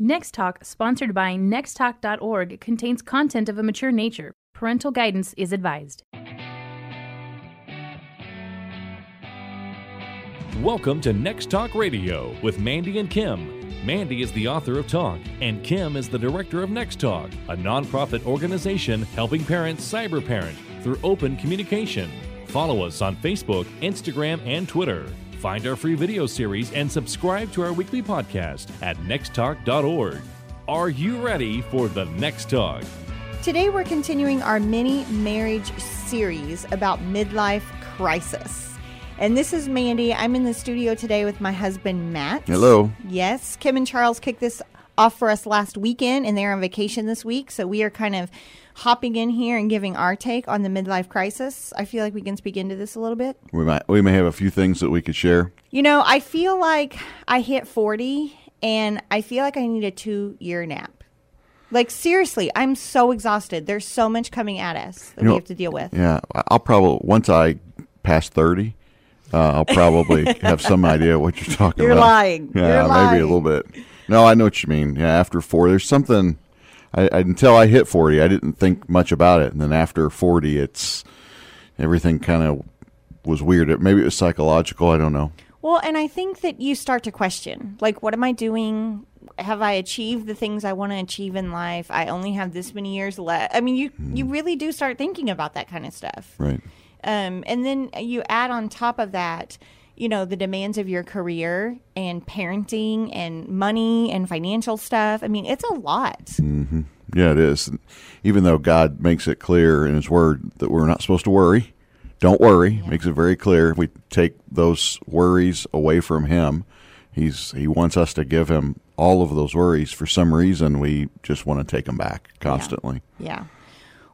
Next Talk, sponsored by nexttalk.org, contains content of a mature nature. Parental guidance is advised. Welcome to Next Talk Radio with Mandy and Kim. Mandy is the author of Talk, and Kim is the director of Next Talk, a nonprofit organization helping parents cyberparent through open communication. Follow us on Facebook, Instagram, and Twitter. Find our free video series and subscribe to our weekly podcast at nexttalk.org. Are you ready for the next talk? Today, we're continuing our mini marriage series about midlife crisis. And this is Mandy. I'm in the studio today with my husband, Matt. Hello. Yes, Kim and Charles kicked this off for us last weekend, and they're on vacation this week. So we are kind of hopping in here and giving our take on the midlife crisis. I feel like we can speak into this a little bit. We might we may have a few things that we could share. You know, I feel like I hit 40 and I feel like I need a 2-year nap. Like seriously, I'm so exhausted. There's so much coming at us that You know, we have to deal with. Yeah, I'll probably once I pass thirty, uh, I'll probably have some idea what you're talking about. You're about. lying. Yeah, You're maybe lying. a little bit. No, I know what you mean. Yeah, after four, there's something. I, I until I hit forty, I didn't think much about it, and then after forty, it's everything kind of was weird. It, maybe it was psychological. I don't know. Well, and I think that you start to question, like, what am I doing? Have I achieved the things I want to achieve in life? I only have this many years left. I mean, you you really do start thinking about that kind of stuff. Right. Um, and then you add on top of that, you know, the demands of your career and parenting and money and financial stuff. I mean, it's a lot. Mm-hmm. Yeah, it is. Even though God makes it clear in His Word that we're not supposed to worry, don't worry. Makes it very clear. If we take those worries away from Him, He's He wants us to give Him all of those worries. For some reason, we just want to take them back constantly. Yeah.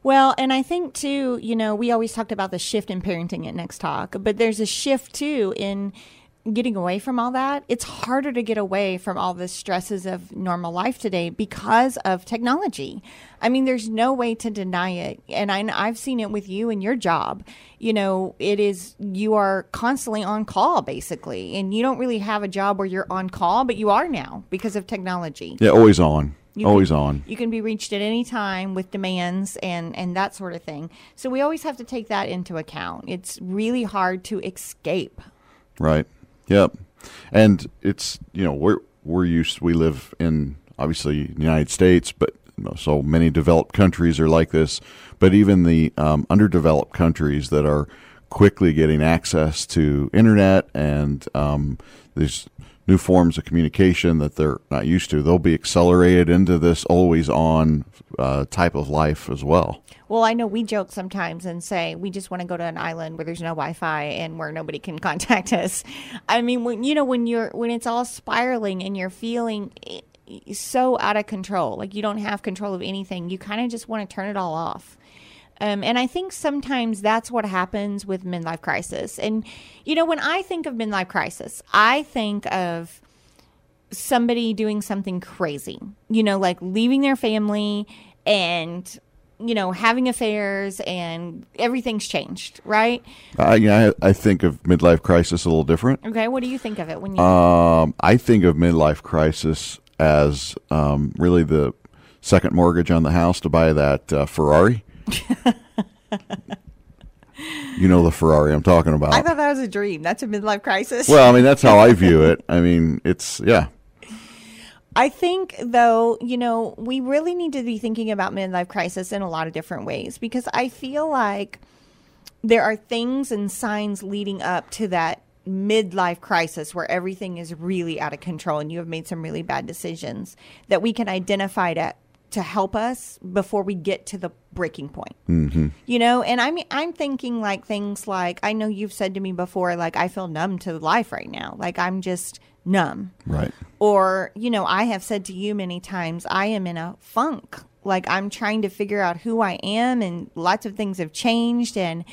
Well, and I think too, you know, we always talked about the shift in parenting at Next Talk, but there's a shift too in getting away from all that. It's harder to get away from all the stresses of normal life today because of technology. I mean, there's no way to deny it. And I, I've seen it with you and your job. You know, it is, you are constantly on call basically, and you don't really have a job where you're on call, but you are now because of technology. Yeah, always on, You always can- on. You can be reached at any time with demands and and that sort of thing. So we always have to take that into account. It's really hard to escape. Right. Yep. And it's you know we're we're used we live in obviously the United States, but so many developed countries are like this. But even the um, underdeveloped countries that are quickly getting access to internet and um, these new forms of communication that they're not used to, they'll be accelerated into this always on uh, type of life as well. Well, I know we joke sometimes and say we just want to go to an island where there's no Wi-Fi and where nobody can contact us. I mean, when you know when you're when it's all spiraling and you're feeling i- so out of control, like you don't have control of anything, you kind of just want to turn it all off. Um, and I think sometimes that's what happens with midlife crisis. And, you know, when I think of midlife crisis, I think of somebody doing something crazy, you know, like leaving their family and, you know, having affairs and everything's changed, right? I, I I think of midlife crisis a little different. Okay. What do you think of it when you. Um, I think of midlife crisis as um, really the second mortgage on the house to buy that uh, Ferrari. You know the Ferrari I'm talking about. I thought that was a dream. That's a midlife crisis. well, I mean that's how I view it. I mean it's yeah, I think, though, you know, we really need to be thinking about midlife crisis in a lot of different ways because I feel like there are things and signs leading up to that midlife crisis where everything is really out of control and you have made some really bad decisions that we can identify to to help us before we get to the breaking point. Mm-hmm. You know, and I mean, I'm thinking like things like I know you've said to me before, like I feel numb to life right now, like I'm just numb right. or you know i have said to you many times i am in a funk like i'm trying to figure out who i am and lots of things have changed and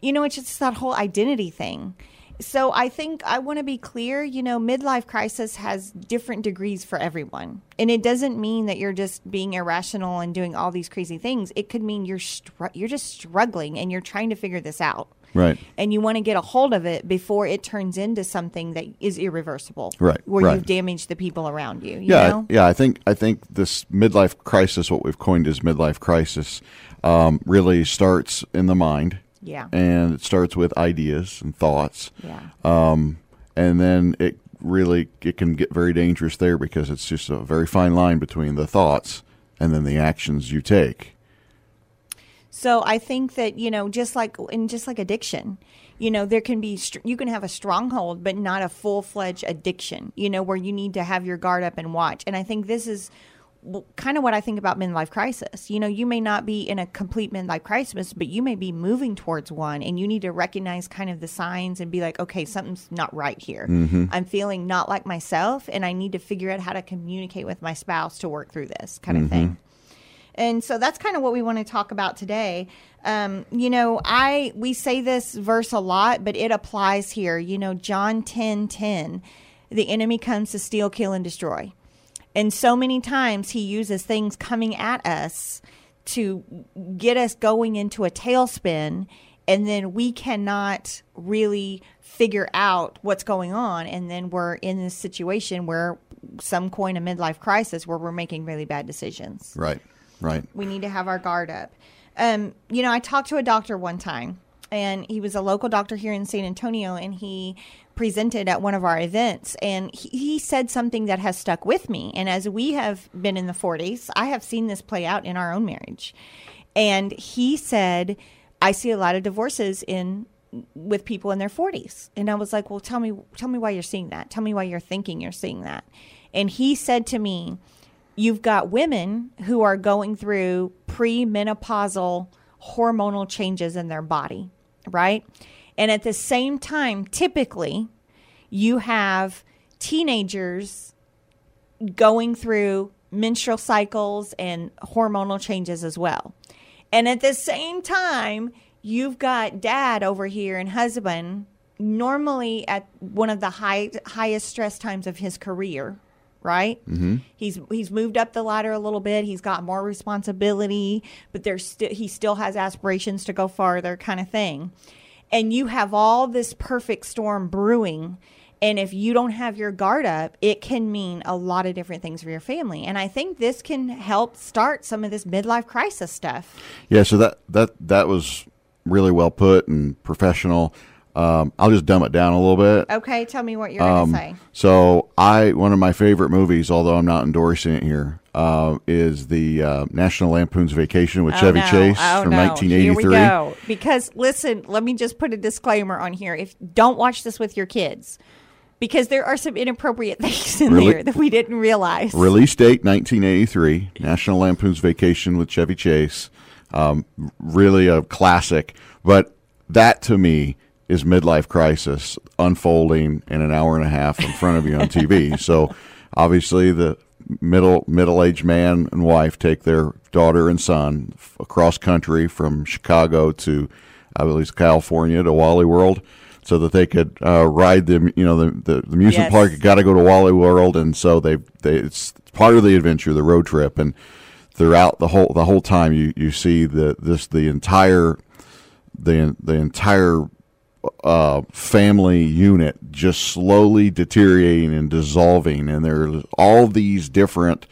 you know it's just that whole identity thing so i think i want to be clear you know midlife crisis has different degrees for everyone and it doesn't mean that you're just being irrational and doing all these crazy things it could mean you're str- you're just struggling and you're trying to figure this out Right. And you want to get a hold of it before it turns into something that is irreversible. Right, Where right. you've damaged the people around you. you yeah, know? yeah. I think I think this midlife crisis, what we've coined as midlife crisis, um, really starts in the mind. Yeah. and it starts with ideas and thoughts. Yeah. Um, and then it really it can get very dangerous there because it's just a very fine line between the thoughts and then the actions you take. So I think that you know, just like in just like addiction, you know, there can be you can have a stronghold, but not a full fledged addiction. You know, where you need to have your guard up and watch. And I think this is kind of what I think about midlife crisis. You know, you may not be in a complete midlife crisis, but you may be moving towards one, and you need to recognize kind of the signs and be like, okay, something's not right here. I'm feeling not like myself, and I need to figure out how to communicate with my spouse to work through this kind of thing. And so that's kind of what we want to talk about today. Um, you know, I we say this verse a lot, but it applies here. You know, John 10 10, the enemy comes to steal, kill, and destroy. And so many times he uses things coming at us to get us going into a tailspin, and then we cannot really figure out what's going on. And then we're in this situation where some coin a midlife crisis where we're making really bad decisions Right. Right. we need to have our guard up. Um, you know, I talked to a doctor one time, and he was a local doctor here in San Antonio, and he presented at one of our events, and he, he said something that has stuck with me. And as we have been in the 40s, I have seen this play out in our own marriage. And he said, I see a lot of divorces in with people in their 40s. And I was like, "Well, tell me tell me why you're seeing that. Tell me why you're thinking you're seeing that." And he said to me, you've got women who are going through premenopausal hormonal changes in their body, right? And at the same time, typically, you have teenagers going through menstrual cycles and hormonal changes as well. And at the same time, you've got dad over here and husband normally at one of the high, highest stress times of his career, right? Mm-hmm. He's he's moved up the ladder a little bit. He's got more responsibility, but there's still he still has aspirations to go farther, kind of thing. And you have all this perfect storm brewing. And if you don't have your guard up, it can mean a lot of different things for your family. And I think this can help start some of this midlife crisis stuff. Yeah. So that that that was really well put and professional. Um, I'll just dumb it down a little bit. Okay, tell me what you're Um, going to say. So I one of my favorite movies, although I'm not endorsing it here, uh, is the uh, National Lampoon's Vacation with Chevy Chase from 1983. Here we go. Because listen, let me just put a disclaimer on here. If don't watch this with your kids, because there are some inappropriate things in there that we didn't realize. Release date 1983. National Lampoon's Vacation with Chevy Chase. Um, really a classic, but that to me is midlife crisis unfolding in an hour and a half in front of you on TV. so obviously the middle middle aged man and wife take their daughter and son f- across country from Chicago to I believe California to Wally World so that they could uh, ride the you know the the, the amusement Yes. park got to go to Wally World and so they they it's part of the adventure the road trip and throughout the whole the whole time you you see the this the entire the the entire uh, family unit just slowly deteriorating and dissolving, and there's all these different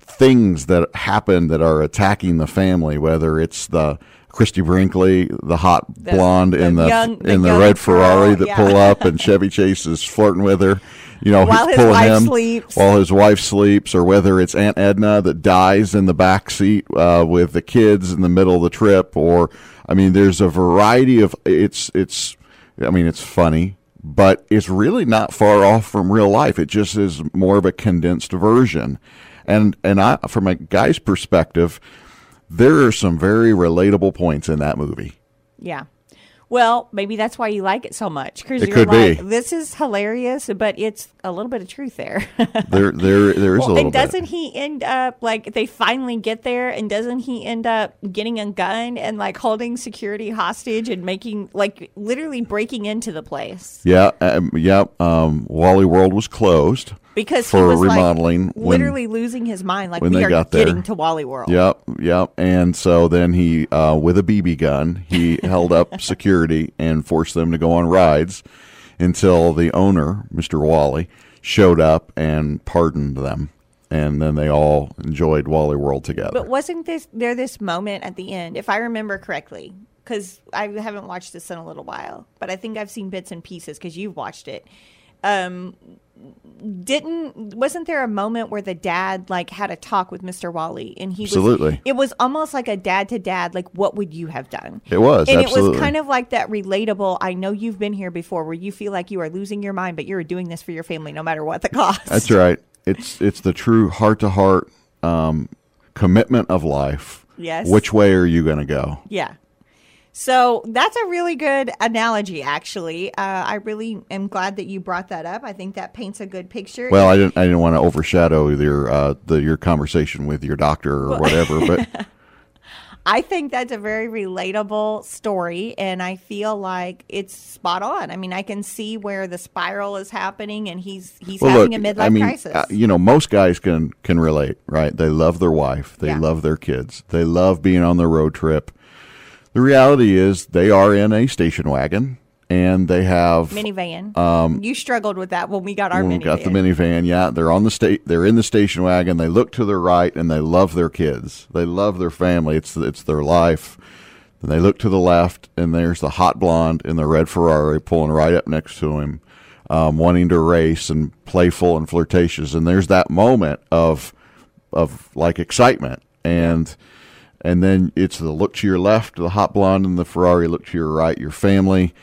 things that happen that are attacking the family. Whether it's the Christie Brinkley, the hot The- blonde the in the young- the in the red Ferrari girl, that yeah. pull up, and Chevy Chase is flirting with her. You know, While his wife him sleeps. while his wife sleeps, or whether it's Aunt Edna that dies in the back seat uh, with the kids in the middle of the trip, or I mean, there's a variety of it's it's. I mean, it's funny, but it's really not far off from real life. It just is more of a condensed version, and and I, from a guy's perspective, there are some very relatable points in that movie. Yeah. Well, maybe that's why you like it so much because It you're could like, be. this is hilarious, but it's a little bit of truth there. There, there, there is Well, a little and doesn't bit. he end up like they finally get there and doesn't he end up getting a gun and like holding security hostage and making like literally breaking into the place? Yeah, um, yeah. Um, Wally World was closed, because for he was remodeling like when- literally losing his mind. Like when we they are got there. getting to Wally World. Yep, yep. And so then he, uh, with a BB gun, he held up security and forced them to go on rides until the owner, Mr. Wally, showed up and pardoned them. And then they all enjoyed Wally World together. But wasn't this there this moment at the end, if I remember correctly? Because I haven't watched this in a little while, but I think I've seen bits and pieces because you've watched it. Um, didn't wasn't there a moment where the dad like had a talk with Mr. Wally and he Absolutely. was it was almost like a dad to dad like what would you have done It was, and it was kind of like that relatable I know you've been here before where you feel like you are losing your mind but you're doing this for your family no matter what the cost That's right. It's it's the true heart to heart commitment of life. Yes. Which way are you going to go? Yeah. So that's a really good analogy, actually. Uh, I really am glad that you brought that up. I think that paints a good picture. Well, I didn't I didn't want to overshadow your uh, the your conversation with your doctor or whatever, but I think that's a very relatable story, and I feel like it's spot on. I mean, I can see where the spiral is happening, and he's he's well, having look, a midlife I mean, crisis. uh, you know, most guys can can relate, right? They love their wife, they Yeah. love their kids, they love being on the road trip. The reality is, they are in a station wagon, and they have minivan. you struggled with that when we got our when we minivan. got the minivan. Yeah, they're on the state. They're in the station wagon. They look to their right, and they love their kids. They love their family. It's it's their life. Then they look to the left, and there's the hot blonde in the red Ferrari pulling right up next to him, um, wanting to race and playful and flirtatious. And there's that moment of of like excitement and. And then it's the look to your left, the hot blonde and the Ferrari. Look to your right, your family.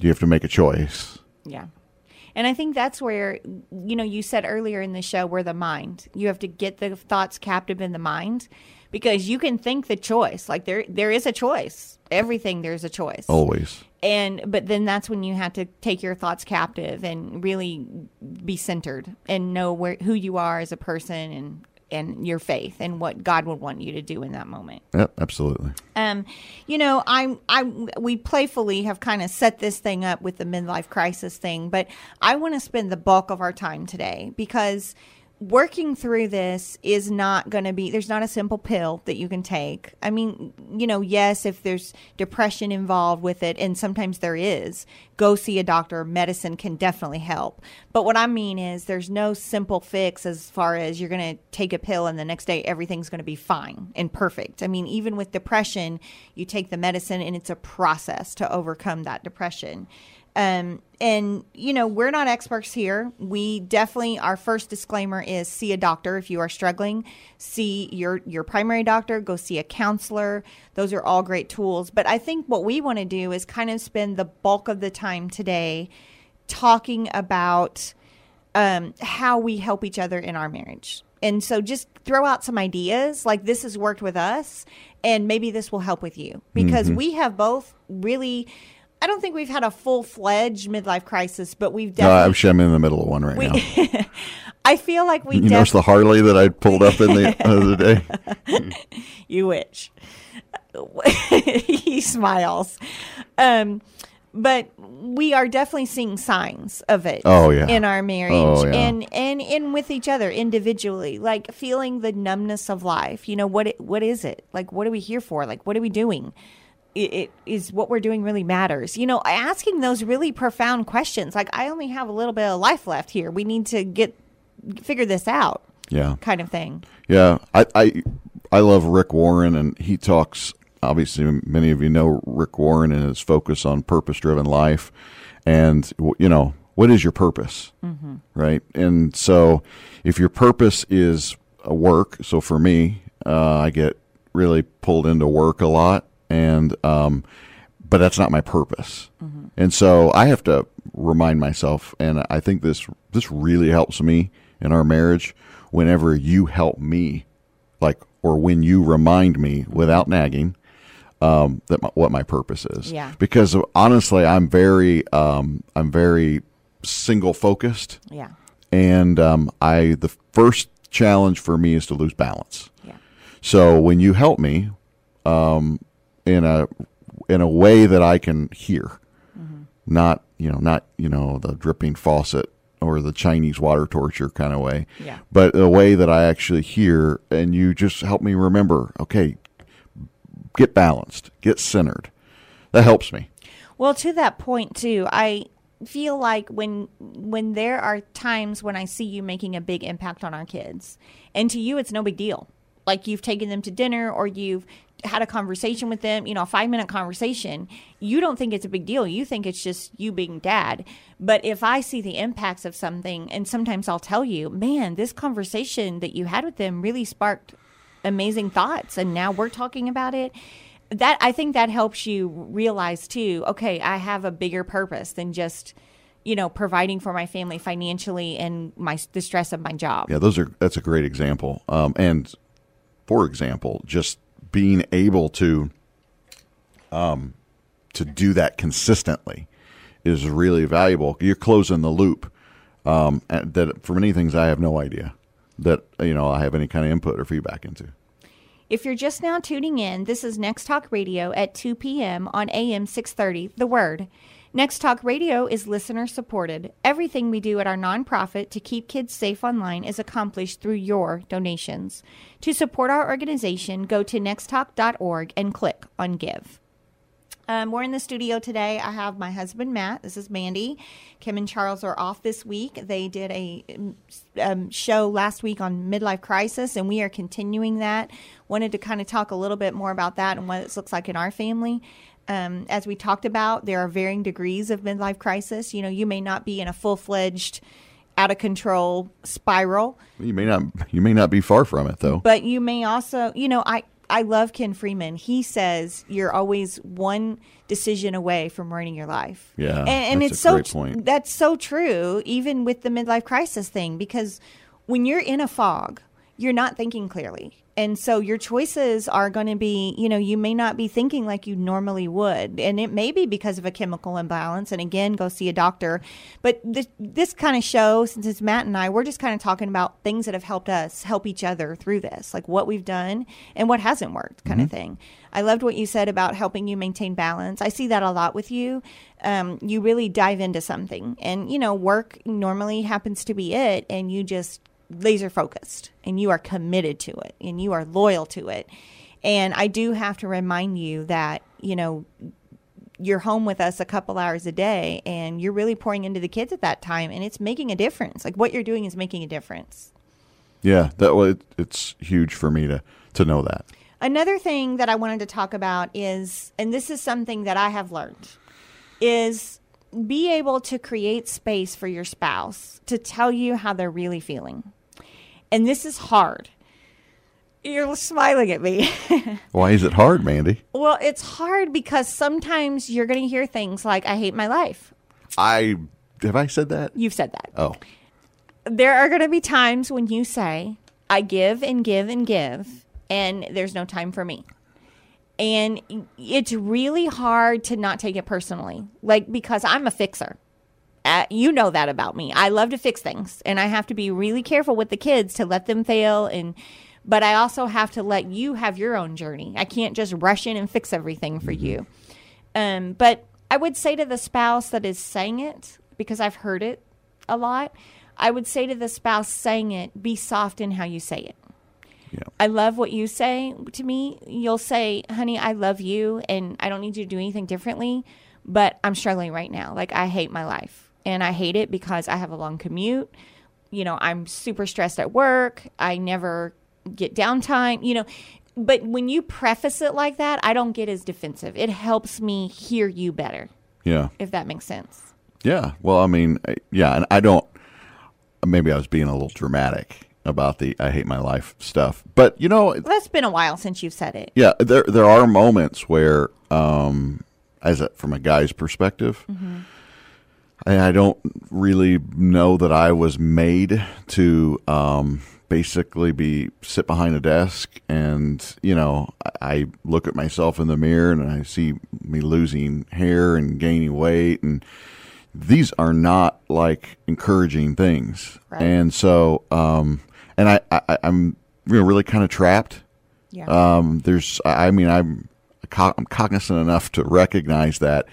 You have to make a choice. Yeah. And I think that's where, you know, you said earlier in the show, where the mind, you have to get the thoughts captive in the mind because you can think the choice. Like there, there is a choice. Everything there's a choice. Always. And, but then that's when you have to take your thoughts captive and really be centered and know where, who you are as a person and, and your faith and what God would want you to do in that moment. Yep, absolutely. Um, you know, I'm I we playfully have kind of set this thing up with the midlife crisis thing, but I want to spend the bulk of our time today because working through this is not going to be there's not a simple pill that you can take. I mean, you know, yes, if there's depression involved with it and sometimes there is, go see a doctor. Medicine can definitely help. But what I mean is there's no simple fix as far as you're going to take a pill and the next day everything's going to be fine and perfect. I mean, even with depression, you take the medicine and it's a process to overcome that depression. Um, and you know, we're not experts here. We definitely our first disclaimer is see a doctor if you are struggling. See your your primary doctor, go see a counselor. Those are all great tools. But I think what we want to do is kind of spend the bulk of the time today talking about um, how we help each other in our marriage. And so just throw out some ideas like this has worked with us and maybe this will help with you because we have both really I don't think we've had a full fledged midlife crisis, but we've definitely. actually, I'm in the middle of one right we, now. I feel like we You def- notice the Harley that I pulled up in the other day? You wish. he smiles. Um, but we are definitely seeing signs of it. Oh, yeah. in our marriage Oh, yeah. and and in with each other individually, like feeling the numbness of life. You know what? It, what is it? Like, what are we here for? Like, what are we doing? It, it is what we're doing really matters. You know, asking those really profound questions. Like, I only have a little bit of life left here. We need to get figure this out, Yeah. kind of thing. Yeah, I, I I love Rick Warren, and he talks. Obviously, many of you know Rick Warren and his focus on purpose-driven life, and you know what is your purpose, right? And so, if your purpose is a work, so for me, uh, I get really pulled into work a lot, and um, but that's not my purpose, and so I have to remind myself, and I think this this really helps me in our marriage whenever you help me like or when you remind me without nagging um, that my, what my purpose is. Yeah. Because honestly, I'm very um, I'm very single focused, Yeah, and um, I the first challenge for me is to lose balance. yeah, So when you help me um, in a in a way that I can hear, not you know not you know the dripping faucet or the Chinese water torture kind of way. Yeah. But a way that I actually hear, and you just help me remember. Okay, get balanced, get centered. That helps me. Well, to that point too, I feel like when when there are times when I see you making a big impact on our kids, and to you it's no big deal. Like you've taken them to dinner or you've had a conversation with them, you know, a 5-minute conversation. You don't think it's a big deal. You think it's just you being dad. But if I see the impacts of something and sometimes I'll tell you, "Man, this conversation that you had with them really sparked amazing thoughts and now we're talking about it." that I think that helps you realize too, okay, I have a bigger purpose than just, you know, providing for my family financially and my the stress of my job. Yeah, those are that's a great example. Um, and for example, just being able to um, to do that consistently is really valuable. You're closing the loop. Um, that for many things I have no idea that you know I have any kind of input or feedback into. If you're just now tuning in, this is Next Talk Radio at 2 p.m. on AM 630, The Word. Next Talk Radio is listener supported. Everything we do at our nonprofit to keep kids safe online is accomplished through your donations. To support our organization, go to nexttalk.org and click on Give. Um, we're in the studio today. I have my husband Matt. This is Mandy. Kim and Charles are off this week. They did a um, show last week on midlife crisis, and we are continuing that. Wanted to kind of talk a little bit more about that and what it looks like in our family. Um, as we talked about, there are varying degrees of midlife crisis. You know, you may not be in a full fledged out of control spiral. You may not you may not be far from it though. But you may also, you know, I I love Ken Freeman. He says you're always one decision away from ruining your life. Yeah, and, and it's so point. that's so true, even with the midlife crisis thing, because when you're in a fog, you're not thinking clearly. And so your choices are going to be, you know, you may not be thinking like you normally would. And it may be because of a chemical imbalance. And again, go see a doctor. But this, this kind of show, since it's Matt and I, we're just kind of talking about things that have helped us help each other through this, like what we've done and what hasn't worked, kind of thing. I loved what you said about helping you maintain balance. I see that a lot with you. Um, you really dive into something, and you know, work normally happens to be it, and you just laser focused and you are committed to it and you are loyal to it. And I do have to remind you that, you know, you're home with us a couple hours a day and you're really pouring into the kids at that time and it's making a difference. Like what you're doing is making a difference. Yeah, that was it's huge for me to to know that. Another thing that I wanted to talk about is, and this is something that I have learned, is be able to create space for your spouse to tell you how they're really feeling. And this is hard. You're smiling at me. Why is it hard, Mandy? well, it's hard because sometimes you're going to hear things like, I hate my life. I have I said that? You've said that. Oh, there are going to be times when you say, I give and give and give, and there's no time for me. And it's really hard to not take it personally, like because I'm a fixer. Uh, you know that about me. I love to fix things, and I have to be really careful with the kids to let them fail. And but I also have to let you have your own journey. I can't just rush in and fix everything for you. Um, but I would say to the spouse that is saying it, because I've heard it a lot, I would say to the spouse saying it, be soft in how you say it. yeah. I love what you say to me. You'll say, honey, I love you and I don't need you to do anything differently, but I'm struggling right now. Like, I hate my life and I hate it because I have a long commute. You know, I'm super stressed at work. I never get downtime, you know. But when you preface it like that, I don't get as defensive. It helps me hear you better, Yeah. if that makes sense. Yeah. Well, I mean, yeah, and I don't. Maybe I was being a little dramatic about the "I hate my life" stuff, but you know, Well, it's been a while since you've said it. yeah, there there are moments where, um, as a, from a guy's perspective, I, I don't really know that I was made to um, basically be sit behind a desk and you know I, look at myself in the mirror and I see me losing hair and gaining weight and these are not like encouraging things Right. and so um, and I, I I'm you know, really kind of trapped Yeah. um, there's, I I mean, I'm, I'm cognizant enough to recognize that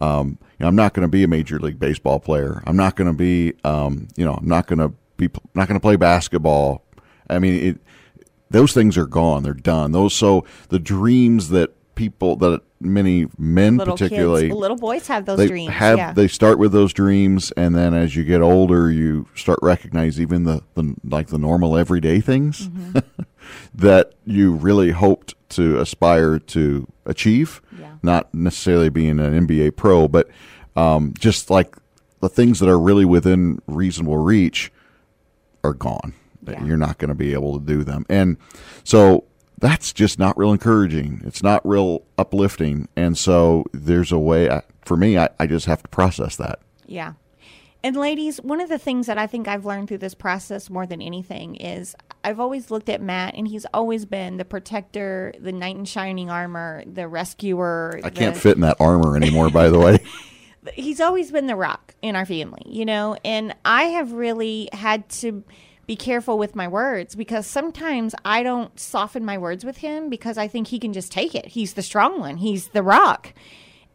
um, you know, I'm not going to be a major league baseball player. I'm not going to be, um, you know, I'm not going to be not going to play basketball. I mean, it, those things are gone. They're done. Those so the dreams that people that many men little particularly kids, little boys have those they dreams. have yeah. they start with those dreams and then as you get older you start recognize even the, the like the normal everyday things Mm-hmm. that you really hoped to aspire to achieve Yeah. not necessarily being an NBA pro but um, just like the things that are really within reasonable reach are gone Yeah. you're not going to be able to do them and so that's just not real encouraging it's not real uplifting and so there's a way I, for me I, I just have to process that Yeah. And ladies, one of the things that I think I've learned through this process more than anything is I've always looked at Matt and he's always been the protector, the knight in shining armor, the rescuer. i can't fit in that armor anymore by the way he's always been the rock in our family, you know, and I have really had to be careful with my words because sometimes I don't soften my words with him because I think he can just take it. He's the strong one, he's the rock.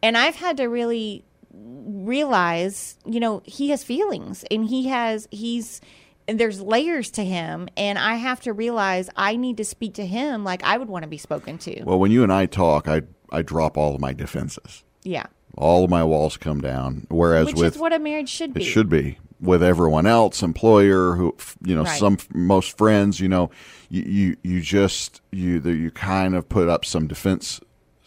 And I've had to really realize, you know, he has feelings and he has, he's, and there's layers to him. And I have to realize I need to speak to him like I would want to be spoken to. well when you and i talk i i drop all of my defenses yeah. all of my walls come down whereas Which with is what a marriage should be. It should be with everyone else, employer, who you know, Right. some most friends. You know, you you, you just you you kind of put up some defense,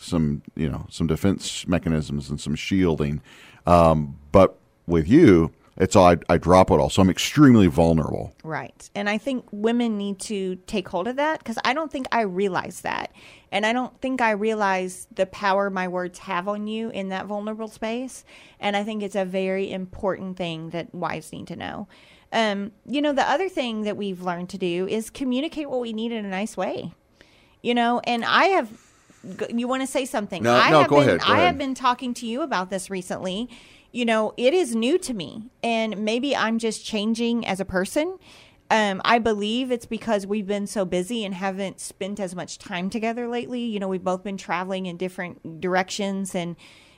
some you know, some defense mechanisms and some shielding. Um, but with you, it's all I, I drop it all, so I'm extremely vulnerable. Right. And I think women need to take hold of that because I don't think I realize that. And I don't think I realize the power my words have on you in that vulnerable space. And I think it's a very important thing that wives need to know. Um, you know, the other thing that we've learned to do is communicate what we need in a nice way. You know, and I have. You want to say something? No, I no, have go been, ahead, go I ahead. have been talking to you about this recently. You know, it is new to me, and maybe I'm just changing as a person. Um, I believe it's because we've been so busy and haven't spent as much time together lately. You know, we've both been traveling in different directions, and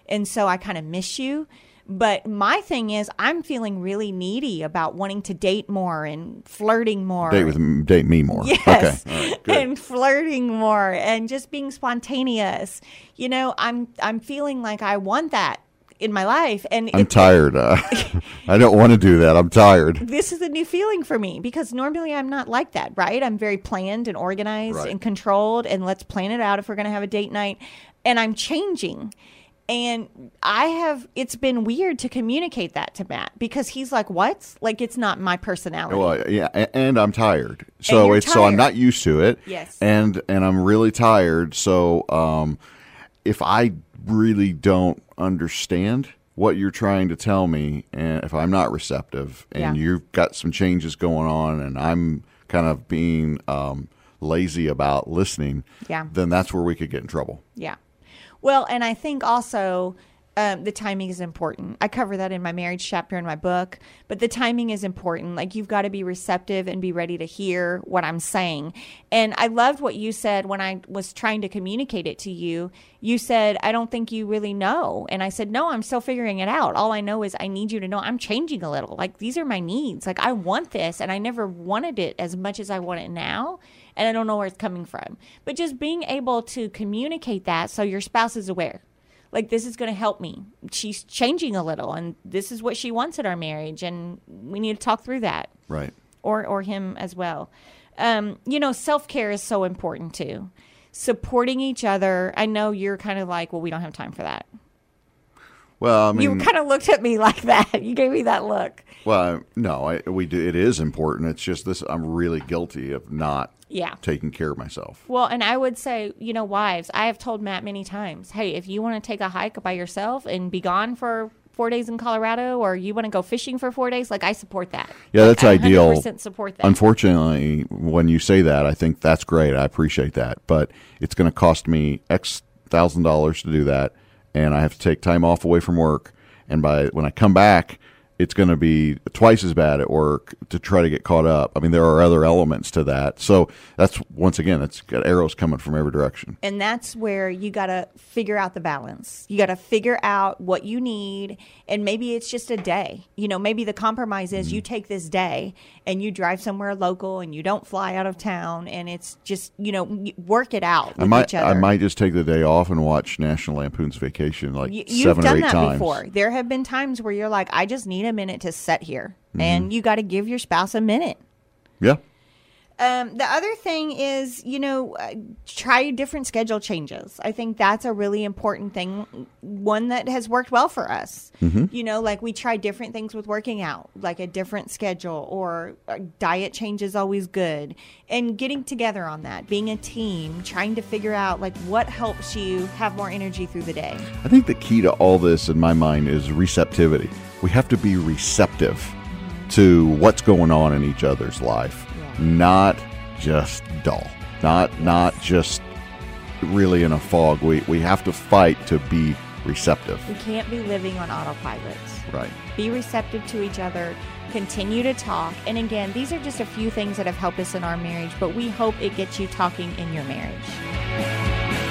and so I kind of miss you. But my thing is, I'm feeling really needy about wanting to date more and flirting more. Date with date me more. Yes. Okay. Right. And flirting more and just being spontaneous. You know, I'm I'm feeling like I want that in my life and I'm tired. Uh, I don't want to do that. I'm tired. this is a new feeling for me because normally I'm not like that, right? I'm very planned and organized Right. and controlled and let's plan it out if we're going to have a date night and I'm changing. And I have it's been weird to communicate that to Matt because he's like, "What?" Like it's not my personality. Well, yeah, and I'm tired. So it's so I'm not used to it. Yes. And and I'm really tired. So um, if I really don't understand what you're trying to tell me, and if I'm not receptive, and Yeah. you've got some changes going on, and I'm kind of being um, lazy about listening, Yeah. then that's where we could get in trouble. Yeah. Well, and I think also um, the timing is important. I cover that in my marriage chapter in my book, but the timing is important. Like you've got to be receptive and be ready to hear what I'm saying. And I loved what you said when I was trying to communicate it to you. You said, I don't think you really know. And I said, No, I'm still figuring it out. All I know is I need you to know I'm changing a little. Like these are my needs. Like I want this, and I never wanted it as much as I want it now and I don't know where it's coming from. But just being able to communicate that so your spouse is aware. Like this is going to help me. She's changing a little and this is what she wants in our marriage and we need to talk through that Right. or or him as well. Um, you know, self-care is so important too. Supporting each other. I know you're kind of like, well, we don't have time for that. Well, I mean, you kind of looked at me like that. You gave me that look. well, no, I, we do. It is important. It's just this. I'm really guilty of not Yeah. taking care of myself. Well, and I would say, you know, wives, I have told Matt many times, hey, if you want to take a hike by yourself and be gone for four days in Colorado, or you want to go fishing for four days, like I support that. Yeah, that's I ideal. 100% support that. Unfortunately, when you say that, I think that's great. I appreciate that, but it's going to cost me X thousand dollars to do that, and I have to take time off away from work. And by when I come back, it's going to be twice as bad at work to try to get caught up. I mean, there are other elements to that. So that's once again, it's got arrows coming from every direction. And that's where you got to figure out the balance. You got to figure out what you need. And maybe it's just a day. You know, maybe the compromise is Mm-hmm. you take this day and you drive somewhere local and you don't fly out of town. And it's just, you know, work it out with I might each other. I might just take the day off and watch National Lampoon's Vacation like You, seven or done eight that times. before. There have been times where you're like, I just need a minute to sit here. Mm-hmm. And you got to give your spouse a minute. Yeah. Um, the other thing is, you know, uh, try different schedule changes. I think that's a really important thing. One that has worked well for us. You know, like we try different things with working out, like a different schedule or a diet change is always good. And getting together on that, being a team, trying to figure out like what helps you have more energy through the day. I think the key to all this in my mind is receptivity. We have to be receptive to what's going on in each other's life. Not just dull, not not just really in a fog. We we have to fight to be receptive. We can't be living on autopilot. Right. be receptive to each other, continue to talk. And again, these are just a few things that have helped us in our marriage, but we hope it gets you talking in your marriage.